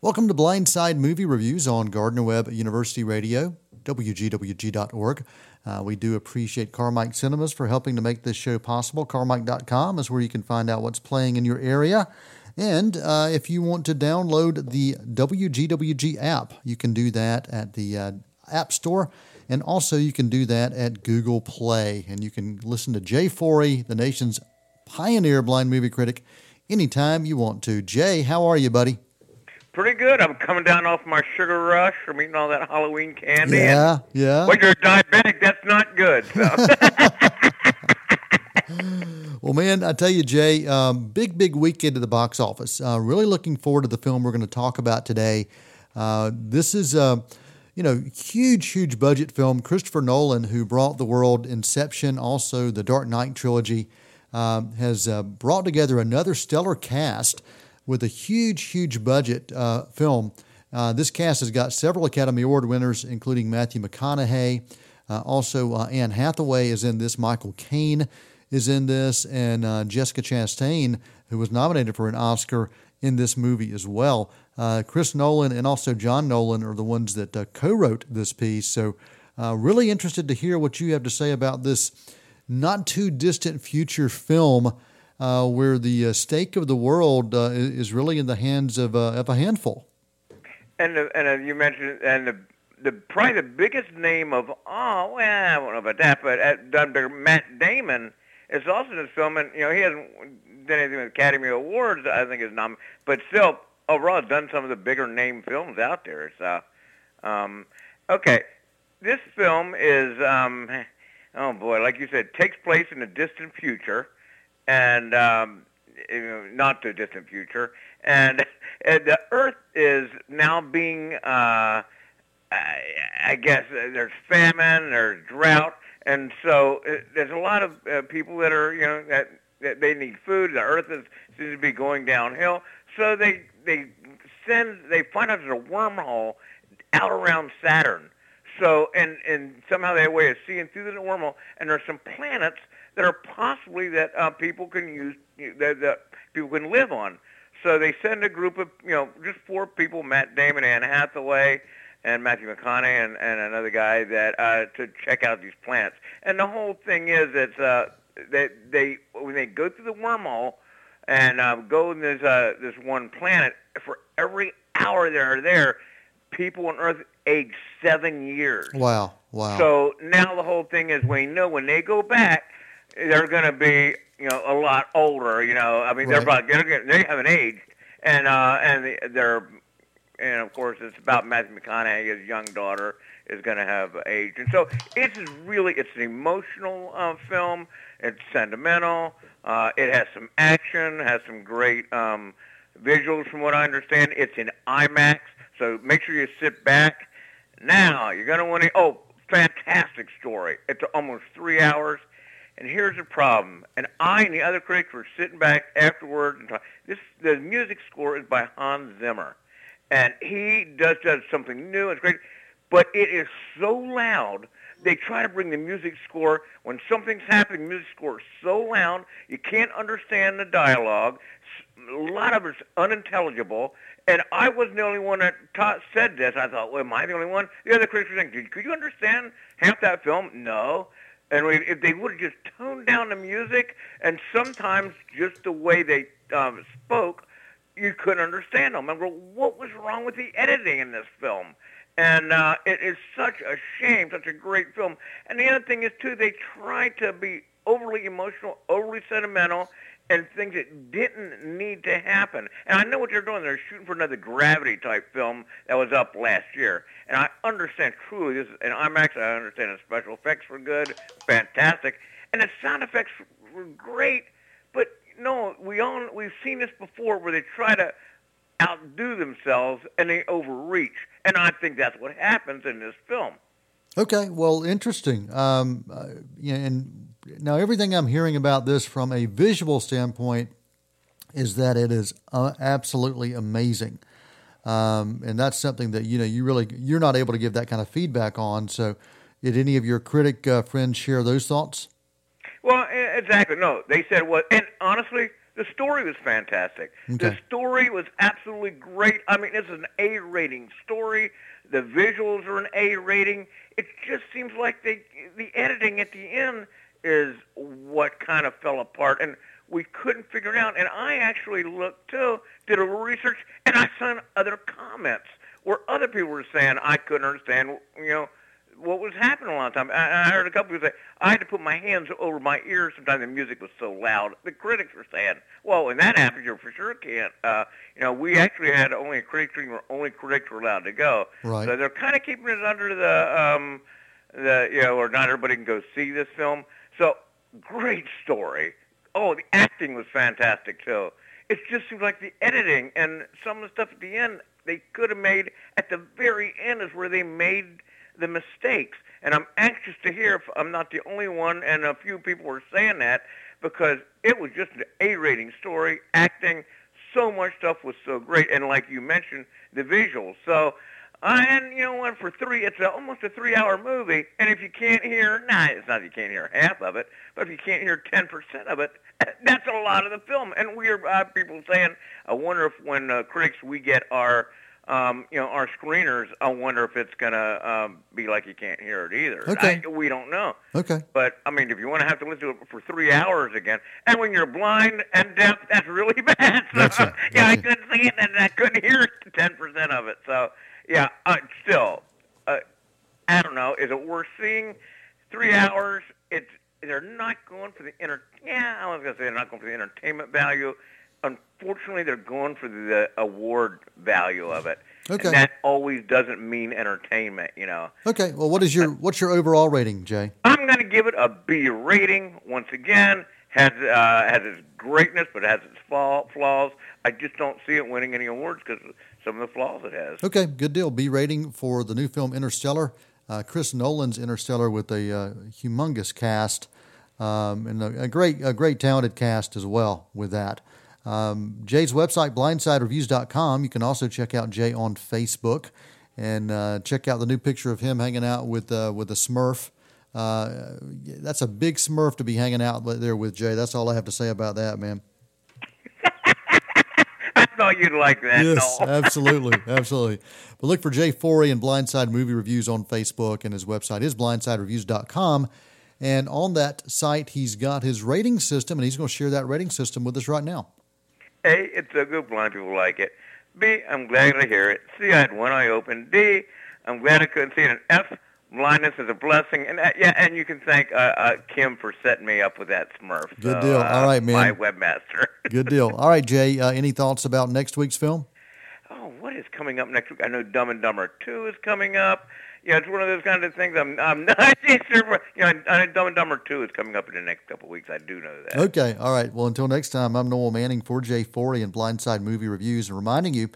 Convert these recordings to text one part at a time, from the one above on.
Welcome to Blindside Movie Reviews on Gardner Webb University Radio, WGWG.org. Uh, we do appreciate Carmike Cinemas for helping to make this show possible. Carmike.com is where you can find out what's playing in your area. And uh, if you want to download the WGWG app, you can do that at the uh, App Store. And also, you can do that at Google Play. And you can listen to Jay Forry, the nation's pioneer blind movie critic, anytime you want to. Jay, how are you, buddy? Pretty good. I'm coming down off my sugar rush from eating all that Halloween candy. Yeah, yeah. When you're diabetic, that's not good. So. well, man, I tell you, Jay, um, big, big weekend at the box office. Uh, really looking forward to the film we're going to talk about today. Uh, this is a, uh, you know, huge, huge budget film. Christopher Nolan, who brought the world Inception, also the Dark Knight trilogy, um, has uh, brought together another stellar cast with a huge, huge budget uh, film. Uh, this cast has got several Academy Award winners, including Matthew McConaughey. Uh, also, uh, Anne Hathaway is in this. Michael Caine is in this, and uh, Jessica Chastain, who was nominated for an Oscar in this movie as well. Chris Nolan and also John Nolan are the ones that co-wrote this piece. So, really interested to hear what you have to say about this not too distant future film uh, where the uh, stake of the world uh, is really in the hands of, uh, of a handful. And and you mentioned and the the probably the biggest name of oh well I don't know about that, but at, by Matt Damon is also in this film, and you know he hasn't done anything with Academy Awards. I think is nom, but still overall done some of the bigger name films out there. So, um, okay, this film is um, oh boy, like you said, takes place in the distant future and um, not too distant future. And, and the Earth is now being, uh, I, I guess, uh, there's famine, there's drought, and so uh, there's a lot of uh, people that are, you know, that, that they need food. The Earth is seems to be going downhill, so they they send they find out there's a wormhole out around Saturn. So and and somehow a way of seeing through the wormhole, and there's some planets that are possibly that uh, people can use that, that people can live on. So they send a group of you know just four people: Matt Damon, Anne Hathaway, and Matthew McConaughey, and, and another guy that uh, to check out these plants. And the whole thing is that uh, they they when they go through the wormhole and uh, go in this uh, this one planet for every hour they're there, people on Earth age seven years. Wow! Wow! So now the whole thing is we know when they go back they're going to be you know a lot older. You know, I mean, right. they're about they're, they haven't aged, and uh, and they're and of course it's about Matthew McConaughey, his young daughter is going to have age, and so it's really it's an emotional uh, film. It's sentimental. Uh, it has some action, has some great um, visuals, from what I understand. It's in IMAX, so make sure you sit back. Now you're going to want to. Oh, fantastic story! It's almost three hours. And here's the problem. And I and the other critics were sitting back afterward and talking. This the music score is by Hans Zimmer, and he does does something new. It's great, but it is so loud. They try to bring the music score when something's happening. The music score is so loud you can't understand the dialogue. A lot of it's unintelligible. And I wasn't the only one that taught, said this. I thought, well, am I the only one? The other critics were saying, could you understand half that film? No. And we, if they would have just toned down the music and sometimes just the way they um, spoke, you couldn't understand them. Remember, what was wrong with the editing in this film? And uh, it is such a shame, such a great film. And the other thing is, too, they try to be overly emotional, overly sentimental, and things that didn't need to happen. And I know what they're doing. They're shooting for another Gravity type film that was up last year. And I understand truly this. And IMAX, I understand the special effects were good, fantastic, and the sound effects were great. But no, we all we've seen this before where they try to outdo themselves and they overreach. And I think that's what happens in this film. Okay, well, interesting. Um, uh, yeah, and now everything I'm hearing about this from a visual standpoint is that it is uh, absolutely amazing. Um, and that's something that you know you really you're not able to give that kind of feedback on. So, did any of your critic uh, friends share those thoughts? Well, exactly. No, they said what, and honestly, The story was fantastic. Okay. The story was absolutely great. I mean, it's an A rating story. The visuals are an A rating. It just seems like they, the editing at the end is what kind of fell apart, and we couldn't figure it out. And I actually looked too, did a little research, and I saw other comments where other people were saying I couldn't understand, you know, what was happening a lot of time. I, I heard a couple people say I had to put my hands over my ears. Sometimes the music was so loud. The critics were saying, "Well, when that happens, you for sure can't." Uh, you know, we actually had only a critic screen where only critics were allowed to go. Right. So they're kind of keeping it under the um, the you know, or not everybody can go see this film. So great story. Oh, the acting was fantastic too. It just seemed like the editing and some of the stuff at the end they could have made at the very end is where they made the mistakes. And I'm anxious to hear if I'm not the only one, and a few people were saying that because it was just an A-rating story, acting, so much stuff was so great, and like you mentioned, the visuals. So, uh, and you know what? For three, it's a, almost a three-hour movie, and if you can't hear, nah, it's not that you can't hear half of it, but if you can't hear 10% of it, that's a lot of the film. And we are uh, people saying, I wonder if when uh, critics we get our um, you know, our screeners, I wonder if it's going to um, be like you can't hear it either. Okay. I, we don't know. Okay. But, I mean, if you want to have to listen to it for three hours again, and when you're blind and deaf, that's really bad. So, That's it. yeah, I That's couldn't see it, and I couldn't hear 10% of it. So, yeah, uh, still, uh, I don't know. Is it worth seeing? Three hours, it's they're not going for the enter. Yeah, I was gonna say they're not going for the entertainment value. Unfortunately, they're going for the award value of it. Okay. And that always doesn't mean entertainment, you know. Okay. Well, what is your what's your overall rating, Jay? I'm going to give it a B rating. Once again, has uh, has its greatness, but has its flaw, flaws. I just don't see it winning any awards because some of the flaws it has. Okay, good deal. B rating for the new film Interstellar. Uh, Chris Nolan's Interstellar with a uh, humongous cast um, and a, a great, a great talented cast as well with that. Um, Jay's website, blindsidereviews.com. You can also check out Jay on Facebook and uh, check out the new picture of him hanging out with uh, with a Smurf. Uh, that's a big Smurf to be hanging out there with Jay. That's all I have to say about that, man. I thought you'd like that. Yes, absolutely, absolutely. But look for Jay Forry and Blindside Movie Reviews on Facebook, and his website is blindsidereviews.com. And on that site, he's got his rating system, and he's going to share that rating system with us right now. A, it's so good blind people like it. B, I'm glad to hear it. C, I had one eye open. D, I'm glad I couldn't see it. And F, blindness is a blessing. And uh, yeah, and you can thank uh, uh, Kim for setting me up with that Smurf. Good deal. uh, All right, man. My webmaster. Good deal. All right, Jay, uh, any thoughts about next week's film? oh, what is coming up next week? I know Dumb and Dumber Two is coming up. Yeah, it's one of those kind of things. I'm, I'm not sure. You know, I know Dumb and Dumber Two is coming up in the next couple of weeks. I do know that. Okay. All right. Well, until next time, I'm Noel Manning for Jay Forry and Blindside Movie Reviews, and reminding you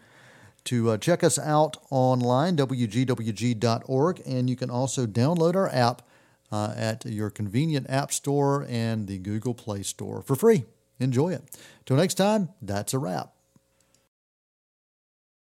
to uh, check us out online, wgwg.org, and you can also download our app uh, at your convenient app store and the Google Play Store for free. Enjoy it. Till next time, that's a wrap.